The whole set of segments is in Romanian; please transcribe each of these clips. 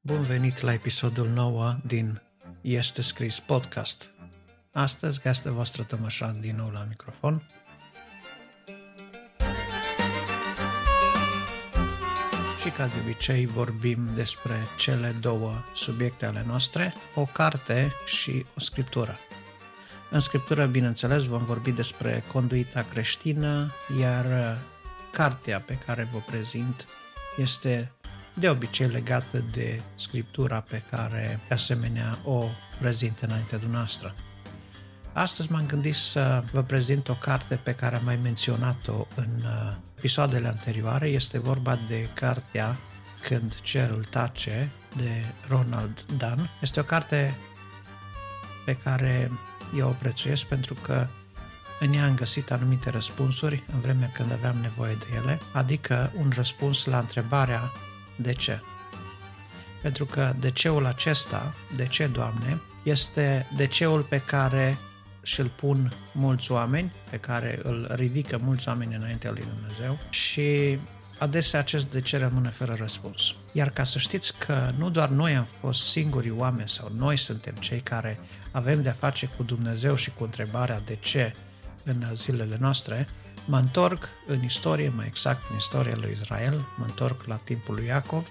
Bun venit la episodul 9 din Este Scris Podcast. Astăzi, gazdă voastră Tămășan din nou la microfon. Și ca de obicei vorbim despre cele două subiecte ale noastre, o carte și o scriptură. În scriptură, bineînțeles, vom vorbi despre conduita creștină, iar cartea pe care vă prezint este de obicei legată de scriptura pe care, de asemenea, o prezint înainte dumneavoastră. Astăzi m-am gândit să vă prezint o carte pe care am mai menționat-o în uh, episoadele anterioare. Este vorba de cartea Când cerul tace de Ronald Dunn. Este o carte pe care eu o prețuiesc pentru că în ea am găsit anumite răspunsuri în vremea când aveam nevoie de ele, adică un răspuns la întrebarea de ce? Pentru că de ceul acesta, de ce, Doamne, este de ceul pe care și-l pun mulți oameni, pe care îl ridică mulți oameni înaintea lui Dumnezeu și adesea acest de ce rămâne fără răspuns. Iar ca să știți că nu doar noi am fost singurii oameni sau noi suntem cei care avem de-a face cu Dumnezeu și cu întrebarea de ce în zilele noastre, Mă întorc în istorie, mai exact în istoria lui Israel, mă întorc la timpul lui Iacov,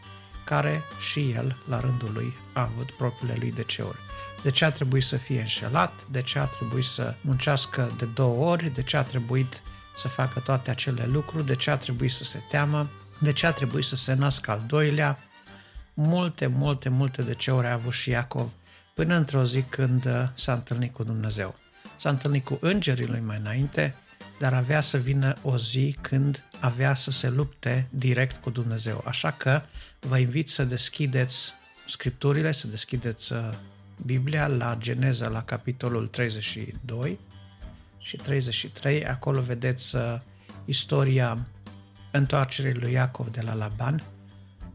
care și el, la rândul lui, a avut propriile lui deceuri. De ce a trebuit să fie înșelat, de ce a trebuit să muncească de două ori, de ce a trebuit să facă toate acele lucruri, de ce a trebuit să se teamă, de ce a trebuit să se nască al doilea. Multe, multe, multe deceuri a avut și Iacov până într-o zi când s-a întâlnit cu Dumnezeu. S-a întâlnit cu îngerii lui mai înainte, dar avea să vină o zi când avea să se lupte direct cu Dumnezeu. Așa că vă invit să deschideți scripturile, să deschideți uh, Biblia la Geneza, la capitolul 32 și 33. Acolo vedeți uh, istoria întoarcerii lui Iacov de la Laban.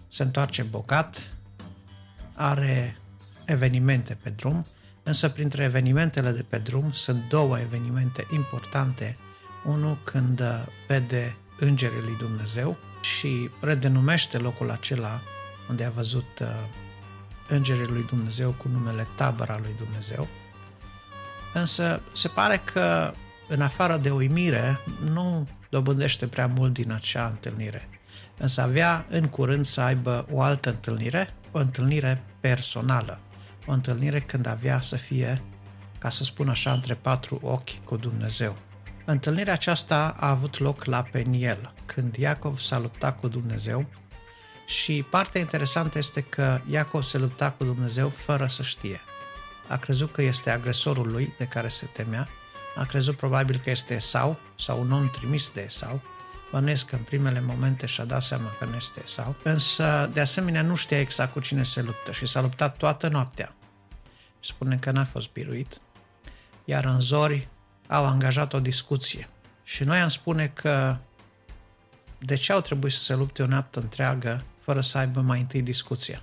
Se întoarce bogat, are evenimente pe drum, însă printre evenimentele de pe drum sunt două evenimente importante unul când uh, vede îngerii lui Dumnezeu și redenumește locul acela unde a văzut uh, îngerii lui Dumnezeu cu numele tabăra lui Dumnezeu. Însă se pare că în afară de uimire nu dobândește prea mult din acea întâlnire. Însă avea în curând să aibă o altă întâlnire, o întâlnire personală, o întâlnire când avea să fie, ca să spun așa, între patru ochi cu Dumnezeu. Întâlnirea aceasta a avut loc la Peniel, când Iacov s-a luptat cu Dumnezeu și partea interesantă este că Iacov se lupta cu Dumnezeu fără să știe. A crezut că este agresorul lui de care se temea, a crezut probabil că este Esau sau un om trimis de Esau, Bănuiesc că în primele momente și-a dat seama că nu este Esau, însă de asemenea nu știa exact cu cine se luptă și s-a luptat toată noaptea. Spune că n-a fost biruit, iar în zori au angajat o discuție. Și noi am spune că de ce au trebuit să se lupte o noapte întreagă fără să aibă mai întâi discuția?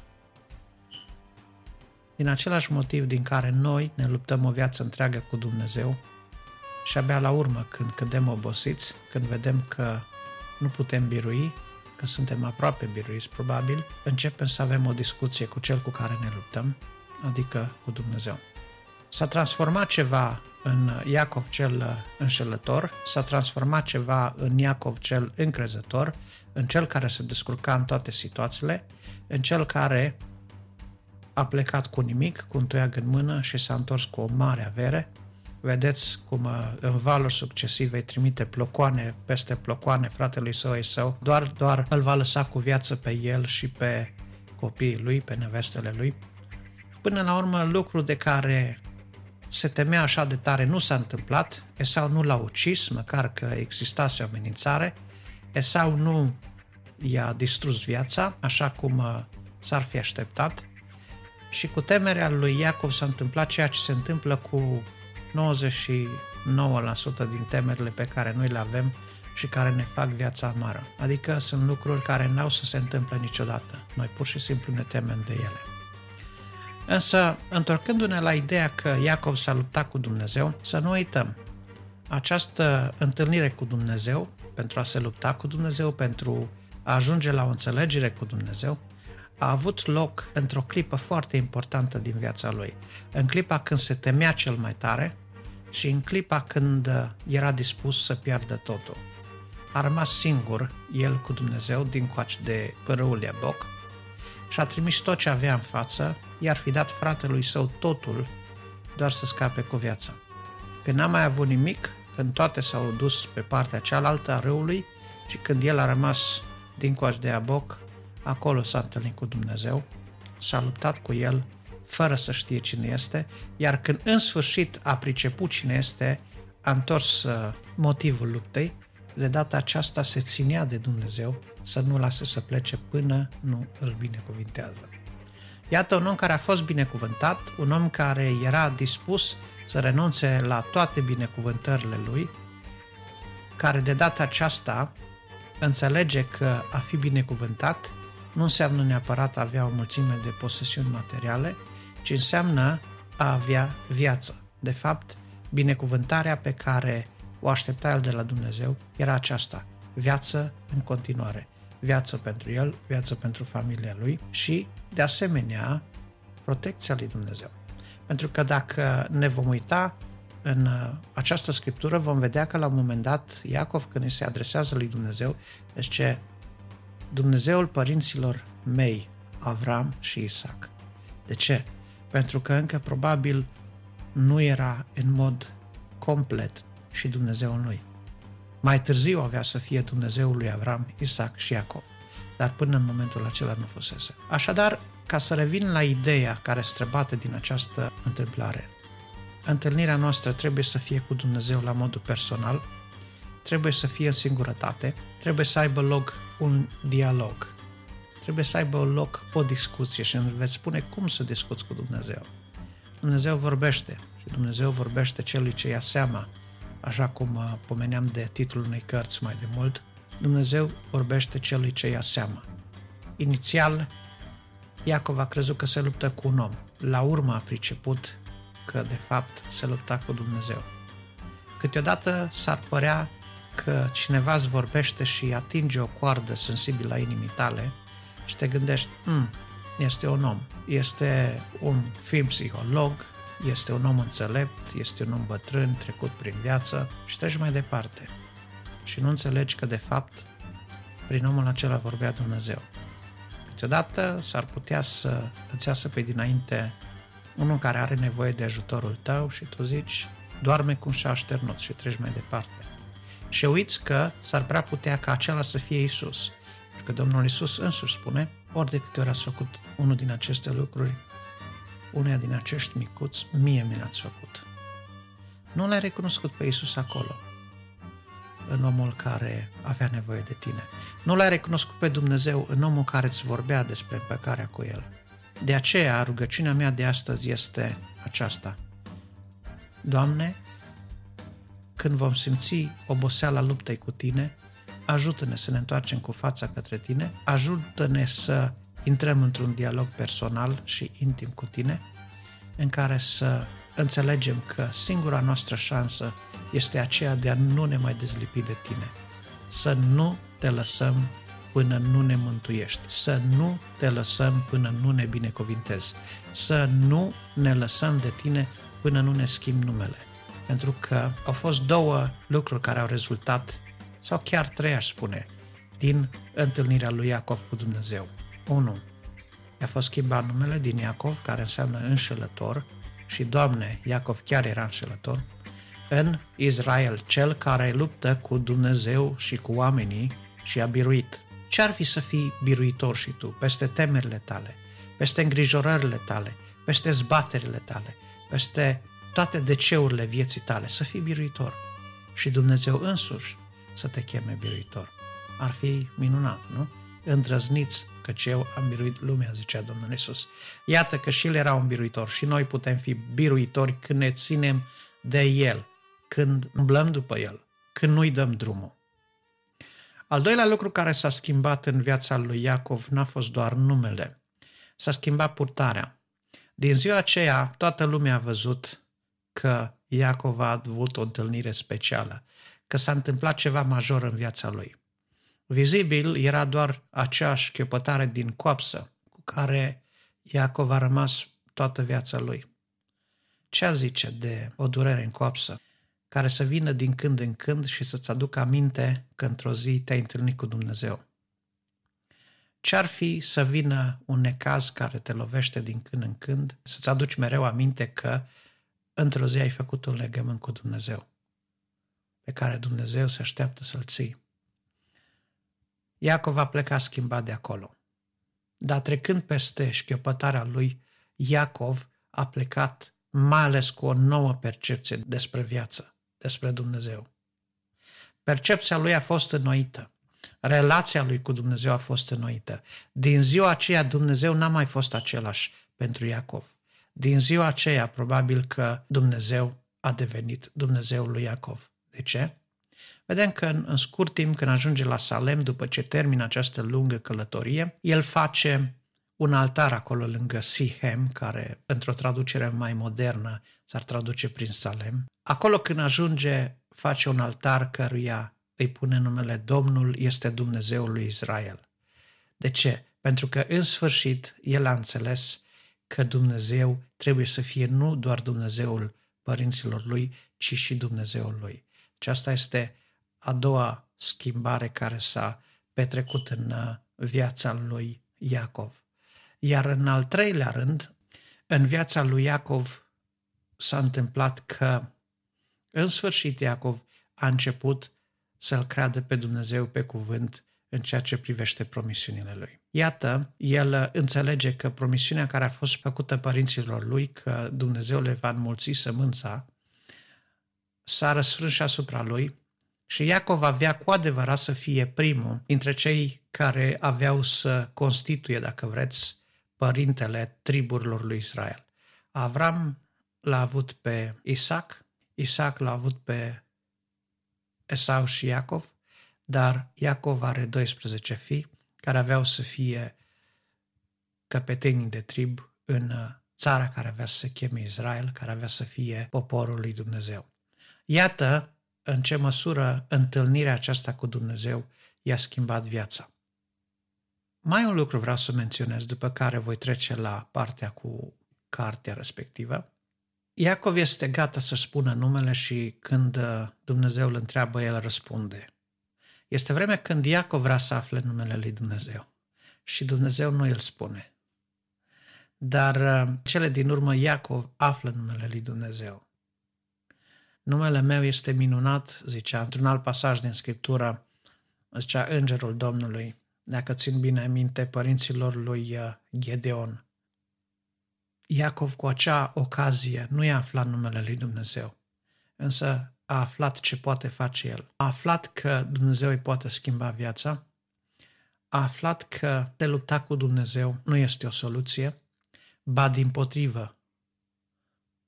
Din același motiv din care noi ne luptăm o viață întreagă cu Dumnezeu și abia la urmă, când cădem obosiți, când vedem că nu putem birui, că suntem aproape biruiți probabil, începem să avem o discuție cu cel cu care ne luptăm, adică cu Dumnezeu. S-a transformat ceva în Iacov cel înșelător, s-a transformat ceva în Iacov cel încrezător, în cel care se descurca în toate situațiile, în cel care a plecat cu nimic, cu un toiag în mână și s-a întors cu o mare avere. Vedeți cum uh, în valuri succesive îi trimite plocoane peste plocoane fratelui său său, doar, doar îl va lăsa cu viață pe el și pe copiii lui, pe nevestele lui. Până la urmă, lucru de care se temea așa de tare, nu s-a întâmplat, Esau nu l-a ucis, măcar că existase o amenințare, Esau nu i-a distrus viața, așa cum uh, s-ar fi așteptat, și cu temerea lui Iacov s-a întâmplat ceea ce se întâmplă cu 99% din temerile pe care noi le avem și care ne fac viața amară. Adică sunt lucruri care n-au să se întâmple niciodată. Noi pur și simplu ne temem de ele. Însă, întorcându-ne la ideea că Iacov s-a luptat cu Dumnezeu, să nu uităm, această întâlnire cu Dumnezeu, pentru a se lupta cu Dumnezeu, pentru a ajunge la o înțelegere cu Dumnezeu, a avut loc într-o clipă foarte importantă din viața lui. În clipa când se temea cel mai tare și în clipa când era dispus să piardă totul. A rămas singur, el cu Dumnezeu, din coace de părâul Iaboc, și a trimis tot ce avea în față, i-ar fi dat fratelui său totul, doar să scape cu viața. Când n-a mai avut nimic, când toate s-au dus pe partea cealaltă a râului și când el a rămas din coace de Iaboc, acolo s-a întâlnit cu Dumnezeu, s-a luptat cu el, fără să știe cine este, iar când în sfârșit a priceput cine este, a întors uh, motivul luptei, de data aceasta se ținea de Dumnezeu să nu lase să plece până nu îl binecuvintează. Iată un om care a fost binecuvântat, un om care era dispus să renunțe la toate binecuvântările lui, care de data aceasta înțelege că a fi binecuvântat nu înseamnă neapărat a avea o mulțime de posesiuni materiale, ci înseamnă a avea viață. De fapt, binecuvântarea pe care o aștepta el de la Dumnezeu era aceasta, viață în continuare, viață pentru el, viață pentru familia lui și, de asemenea, protecția lui Dumnezeu. Pentru că dacă ne vom uita în uh, această scriptură, vom vedea că la un moment dat Iacov, când îi se adresează lui Dumnezeu, ce Dumnezeul părinților mei, Avram și Isaac. De ce? Pentru că încă probabil nu era în mod complet și Dumnezeul lui. Mai târziu avea să fie Dumnezeul lui Avram, Isaac și Iacov, dar până în momentul acela nu fusese. Așadar, ca să revin la ideea care străbate din această întâmplare, întâlnirea noastră trebuie să fie cu Dumnezeu la modul personal, trebuie să fie în singurătate, trebuie să aibă loc un dialog, trebuie să aibă loc o discuție și îmi veți spune cum să discuți cu Dumnezeu. Dumnezeu vorbește și Dumnezeu vorbește celui ce ia seama, așa cum uh, pomeneam de titlul unei cărți mai de mult, Dumnezeu vorbește celui ce ia seama. Inițial, Iacov a crezut că se luptă cu un om. La urmă a priceput că, de fapt, se lupta cu Dumnezeu. Câteodată s-ar părea că cineva îți vorbește și atinge o coardă sensibilă a inimii tale și te gândești, hmm, este un om, este un film psiholog, este un om înțelept, este un om bătrân, trecut prin viață și treci mai departe. Și nu înțelegi că, de fapt, prin omul acela vorbea Dumnezeu. Câteodată s-ar putea să îți iasă pe dinainte unul care are nevoie de ajutorul tău și tu zici, doarme cum și-a așternut și treci mai departe. Și uiți că s-ar prea putea ca acela să fie Isus. Pentru că Domnul Isus însuși spune, ori de câte ori ați făcut unul din aceste lucruri, uneia din acești micuți, mie mi l-ați făcut. Nu l-ai recunoscut pe Isus acolo, în omul care avea nevoie de tine. Nu l-ai recunoscut pe Dumnezeu în omul care îți vorbea despre împăcarea cu El. De aceea, rugăciunea mea de astăzi este aceasta. Doamne, când vom simți oboseala luptei cu Tine, ajută-ne să ne întoarcem cu fața către Tine, ajută-ne să intrăm într-un dialog personal și intim cu tine, în care să înțelegem că singura noastră șansă este aceea de a nu ne mai dezlipi de tine, să nu te lăsăm până nu ne mântuiești, să nu te lăsăm până nu ne binecuvintezi, să nu ne lăsăm de tine până nu ne schimbi numele. Pentru că au fost două lucruri care au rezultat, sau chiar trei aș spune, din întâlnirea lui Iacov cu Dumnezeu. 1. I-a fost schimbat numele din Iacov, care înseamnă înșelător, și Doamne, Iacov chiar era înșelător, în Israel, cel care luptă cu Dumnezeu și cu oamenii și a biruit. Ce ar fi să fii biruitor și tu peste temerile tale, peste îngrijorările tale, peste zbaterile tale, peste toate deceurile vieții tale, să fii biruitor și Dumnezeu însuși să te cheme biruitor. Ar fi minunat, nu? îndrăzniți, căci eu am biruit lumea, zicea Domnul Isus. Iată că și El era un biruitor și noi putem fi biruitori când ne ținem de El, când umblăm după El, când nu-i dăm drumul. Al doilea lucru care s-a schimbat în viața lui Iacov n-a fost doar numele, s-a schimbat purtarea. Din ziua aceea, toată lumea a văzut că Iacov a avut o întâlnire specială, că s-a întâmplat ceva major în viața lui. Vizibil era doar aceeași chiopătare din coapsă cu care Iacov a rămas toată viața lui. Ce a zice de o durere în coapsă care să vină din când în când și să-ți aducă aminte că într-o zi te-ai întâlnit cu Dumnezeu? Ce-ar fi să vină un necaz care te lovește din când în când, să-ți aduci mereu aminte că într-o zi ai făcut un legământ cu Dumnezeu, pe care Dumnezeu se așteaptă să-l ții. Iacov a plecat schimbat de acolo. Dar trecând peste șchiopătarea lui, Iacov a plecat mai ales cu o nouă percepție despre viață, despre Dumnezeu. Percepția lui a fost înnoită. Relația lui cu Dumnezeu a fost înnoită. Din ziua aceea Dumnezeu n-a mai fost același pentru Iacov. Din ziua aceea probabil că Dumnezeu a devenit Dumnezeul lui Iacov. De ce? Vedem că în, în scurt timp, când ajunge la Salem, după ce termină această lungă călătorie, el face un altar acolo lângă Sihem, care într-o traducere mai modernă s-ar traduce prin Salem. Acolo când ajunge, face un altar căruia îi pune numele Domnul este Dumnezeul lui Israel. De ce? Pentru că în sfârșit el a înțeles că Dumnezeu trebuie să fie nu doar Dumnezeul părinților lui, ci și Dumnezeul lui. Și asta este a doua schimbare care s-a petrecut în uh, viața lui Iacov. Iar în al treilea rând, în viața lui Iacov s-a întâmplat că în sfârșit Iacov a început să-L creadă pe Dumnezeu pe cuvânt în ceea ce privește promisiunile lui. Iată, el înțelege că promisiunea care a fost făcută părinților lui, că Dumnezeu le va înmulți sămânța, s-a răsfrâns și asupra lui și Iacov avea cu adevărat să fie primul dintre cei care aveau să constituie, dacă vreți, părintele triburilor lui Israel. Avram l-a avut pe Isaac, Isaac l-a avut pe Esau și Iacov, dar Iacov are 12 fii care aveau să fie căpetenii de trib în țara care avea să se cheme Israel, care avea să fie poporul lui Dumnezeu. Iată în ce măsură întâlnirea aceasta cu Dumnezeu i-a schimbat viața. Mai un lucru vreau să menționez, după care voi trece la partea cu cartea respectivă. Iacov este gata să spună numele și când uh, Dumnezeu îl întreabă, el răspunde. Este vreme când Iacov vrea să afle numele lui Dumnezeu și Dumnezeu nu îl spune. Dar uh, cele din urmă Iacov află numele lui Dumnezeu. Numele meu este minunat, zicea într-un alt pasaj din Scriptură, zicea Îngerul Domnului, dacă țin bine minte, părinților lui uh, Gedeon. Iacov cu acea ocazie nu i-a aflat numele lui Dumnezeu, însă a aflat ce poate face el. A aflat că Dumnezeu îi poate schimba viața, a aflat că te lupta cu Dumnezeu nu este o soluție, ba din potrivă,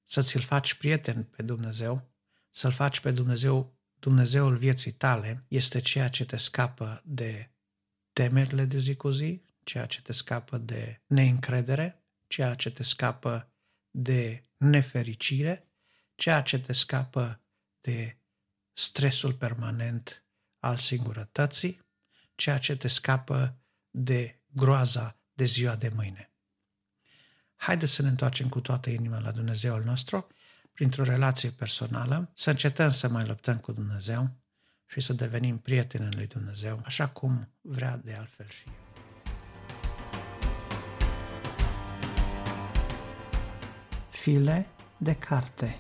să ți-l faci prieten pe Dumnezeu, să-l faci pe Dumnezeu, Dumnezeul vieții tale, este ceea ce te scapă de temerile de zi cu zi, ceea ce te scapă de neîncredere, ceea ce te scapă de nefericire, ceea ce te scapă de stresul permanent al singurătății, ceea ce te scapă de groaza de ziua de mâine. Haideți să ne întoarcem cu toată inima la Dumnezeul nostru, printr-o relație personală, să încetăm să mai luptăm cu Dumnezeu și să devenim prieteni lui Dumnezeu, așa cum vrea de altfel și El. File de carte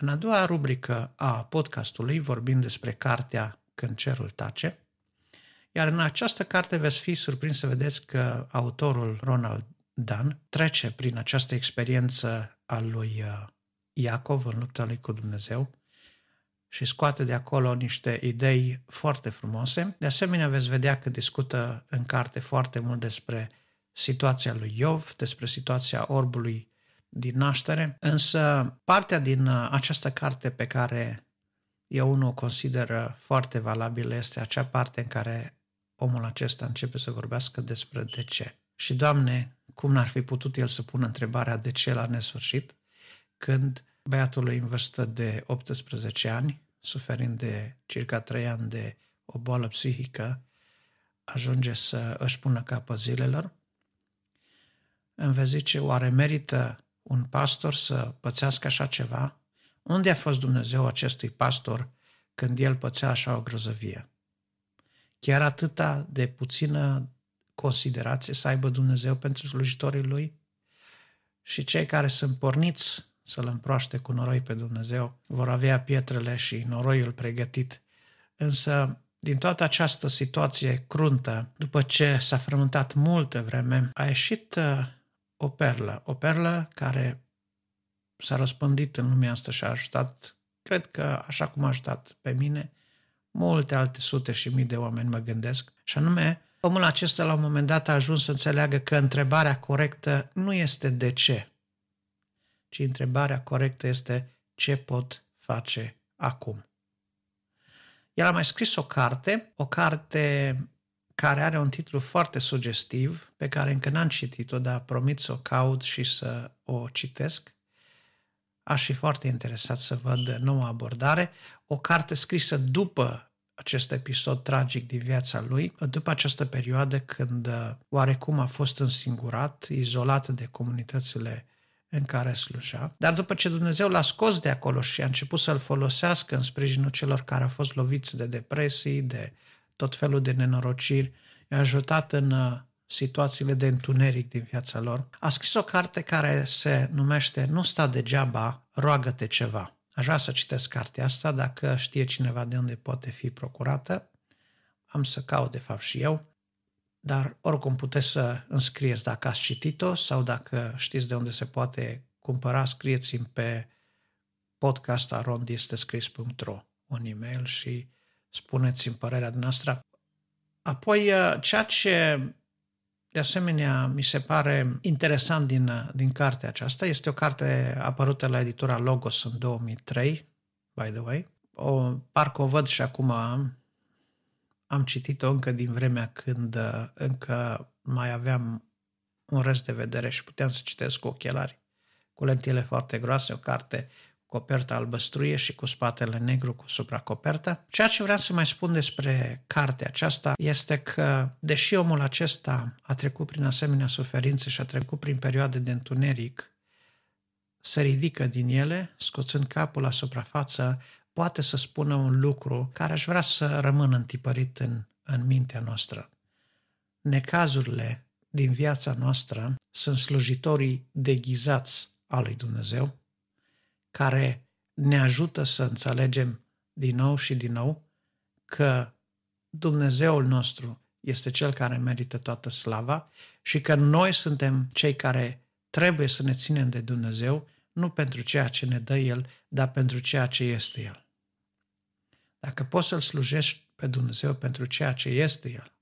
În a doua rubrică a podcastului vorbim despre cartea Când cerul tace, iar în această carte veți fi surprins să vedeți că autorul Ronald Dan trece prin această experiență a lui uh, Iacov în lupta lui cu Dumnezeu și scoate de acolo niște idei foarte frumoase. De asemenea, veți vedea că discută în carte foarte mult despre situația lui Iov, despre situația orbului din naștere, însă partea din uh, această carte pe care eu unul o consider foarte valabilă este acea parte în care omul acesta începe să vorbească despre de ce. Și, Doamne, cum n-ar fi putut el să pună întrebarea de ce la nesfârșit, când băiatul în vârstă de 18 ani, suferind de circa 3 ani de o boală psihică, ajunge să își pună capăt zilelor, îmi vei zice, oare merită un pastor să pățească așa ceva? Unde a fost Dumnezeu acestui pastor când el pățea așa o grozăvie? Chiar atâta de puțină considerație să aibă Dumnezeu pentru slujitorii lui? Și cei care sunt porniți să-L împroaște cu noroi pe Dumnezeu vor avea pietrele și noroiul pregătit. Însă, din toată această situație cruntă, după ce s-a frământat multă vreme, a ieșit uh, o perlă, o perlă care s-a răspândit în lumea asta și a ajutat, cred că așa cum a ajutat pe mine, multe alte sute și mii de oameni mă gândesc, și anume, omul acesta la un moment dat a ajuns să înțeleagă că întrebarea corectă nu este de ce, ci întrebarea corectă este ce pot face acum. El a mai scris o carte, o carte care are un titlu foarte sugestiv, pe care încă n-am citit-o, dar promit să o caut și să o citesc. Aș fi foarte interesat să văd noua abordare. O carte scrisă după acest episod tragic din viața lui, după această perioadă când uh, oarecum a fost însingurat, izolat de comunitățile în care sluja. Dar după ce Dumnezeu l-a scos de acolo și a început să-l folosească în sprijinul celor care au fost loviți de depresii, de tot felul de nenorociri, i-a ajutat în uh, situațiile de întuneric din viața lor. A scris o carte care se numește Nu sta degeaba, roagă-te ceva. Aș vrea să citesc cartea asta, dacă știe cineva de unde poate fi procurată. Am să caut de fapt și eu, dar oricum puteți să înscrieți dacă ați citit-o sau dacă știți de unde se poate cumpăra, scrieți-mi pe podcastarondistescris.ro un e-mail și spuneți-mi părerea noastră. Apoi, uh, ceea ce de asemenea mi se pare interesant din, uh, din cartea aceasta, este o carte apărută la editura Logos în 2003, by the way. O, parcă o văd și acum, am, am citit-o încă din vremea când uh, încă mai aveam un rest de vedere și puteam să citesc cu ochelari, cu lentile foarte groase, o carte coperta albăstruie și cu spatele negru cu supracopertă. Ceea ce vreau să mai spun despre cartea aceasta este că, deși omul acesta a trecut prin asemenea suferințe și a trecut prin perioade de întuneric, se ridică din ele, scoțând capul la suprafață, poate să spună un lucru care aș vrea să rămână întipărit în, în mintea noastră. Necazurile din viața noastră sunt slujitorii deghizați al lui Dumnezeu, care ne ajută să înțelegem din nou și din nou că Dumnezeul nostru este cel care merită toată slava și că noi suntem cei care trebuie să ne ținem de Dumnezeu, nu pentru ceea ce ne dă El, dar pentru ceea ce este El. Dacă poți să-L slujești pe Dumnezeu pentru ceea ce este El,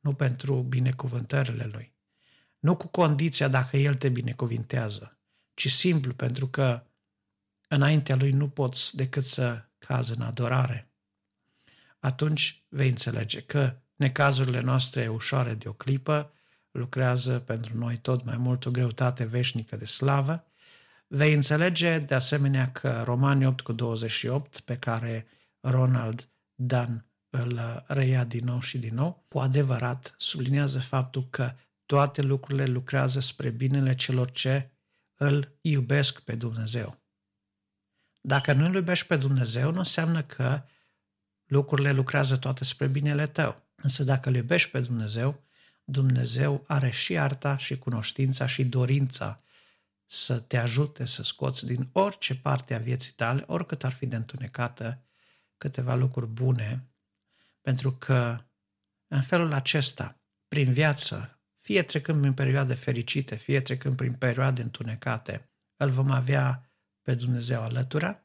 nu pentru binecuvântările Lui, nu cu condiția dacă El te binecuvintează, ci simplu pentru că înaintea lui nu poți decât să cazi în adorare. Atunci vei înțelege că necazurile noastre ușoare de o clipă lucrează pentru noi tot mai mult o greutate veșnică de slavă. Vei înțelege de asemenea că Romani 8 cu 28, pe care Ronald Dan îl reia din nou și din nou, cu adevărat sublinează faptul că toate lucrurile lucrează spre binele celor ce îl iubesc pe Dumnezeu. Dacă nu îl iubești pe Dumnezeu, nu înseamnă că lucrurile lucrează toate spre binele tău. Însă dacă îl iubești pe Dumnezeu, Dumnezeu are și arta și cunoștința și dorința să te ajute să scoți din orice parte a vieții tale, oricât ar fi de întunecată, câteva lucruri bune, pentru că în felul acesta, prin viață, fie trecând prin perioade fericite, fie trecând prin perioade întunecate, îl vom avea pe Dumnezeu alătura.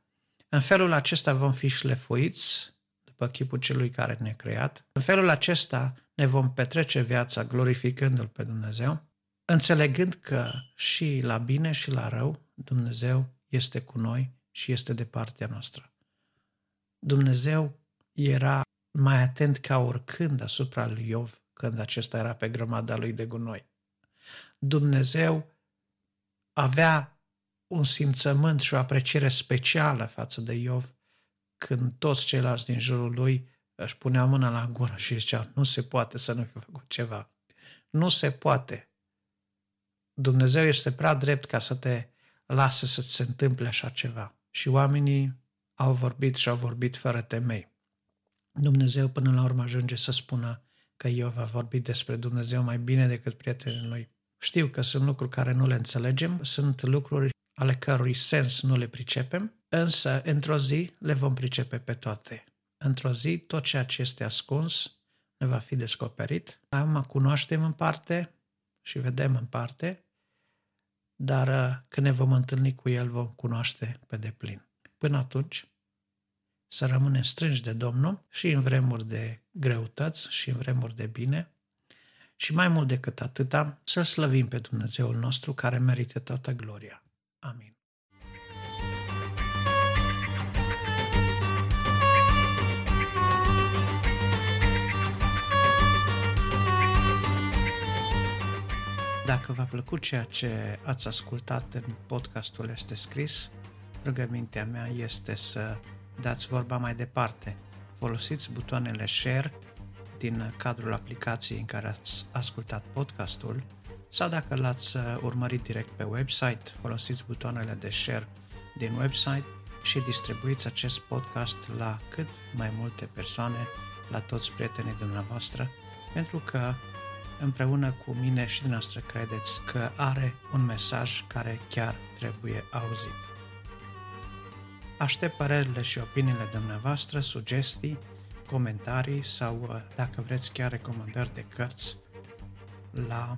În felul acesta vom fi șlefuiți după chipul celui care ne-a creat. În felul acesta ne vom petrece viața glorificându-L pe Dumnezeu, înțelegând că și la bine și la rău Dumnezeu este cu noi și este de partea noastră. Dumnezeu era mai atent ca oricând asupra lui Iov când acesta era pe grămada lui de gunoi. Dumnezeu avea un simțământ și o apreciere specială față de Iov când toți ceilalți din jurul lui își puneau mâna la gură și zicea, nu se poate să nu fi făcut ceva. Nu se poate. Dumnezeu este prea drept ca să te lase să se întâmple așa ceva. Și oamenii au vorbit și au vorbit fără temei. Dumnezeu până la urmă ajunge să spună că Iov a vorbit despre Dumnezeu mai bine decât prietenii lui. Știu că sunt lucruri care nu le înțelegem, sunt lucruri ale cărui sens nu le pricepem, însă într-o zi le vom pricepe pe toate. Într-o zi tot ceea ce este ascuns ne va fi descoperit. Acum cunoaștem în parte și vedem în parte, dar uh, când ne vom întâlni cu El vom cunoaște pe deplin. Până atunci, să rămânem strângi de Domnul și în vremuri de greutăți și în vremuri de bine și mai mult decât atâta, să slăvim pe Dumnezeul nostru care merită toată gloria. Amin. Dacă v-a plăcut ceea ce ați ascultat în podcastul Este Scris, rugămintea mea este să dați vorba mai departe. Folosiți butoanele share din cadrul aplicației în care ați ascultat podcastul sau dacă l-ați uh, urmărit direct pe website, folosiți butoanele de share din website și distribuiți acest podcast la cât mai multe persoane, la toți prietenii dumneavoastră, pentru că împreună cu mine și dumneavoastră credeți că are un mesaj care chiar trebuie auzit. Aștept părerile și opiniile dumneavoastră, sugestii, comentarii sau, uh, dacă vreți, chiar recomandări de cărți la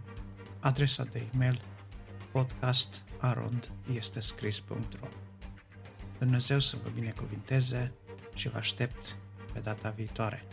adresa de e-mail podcastarondestescris.ro Dumnezeu să vă binecuvinteze și vă aștept pe data viitoare.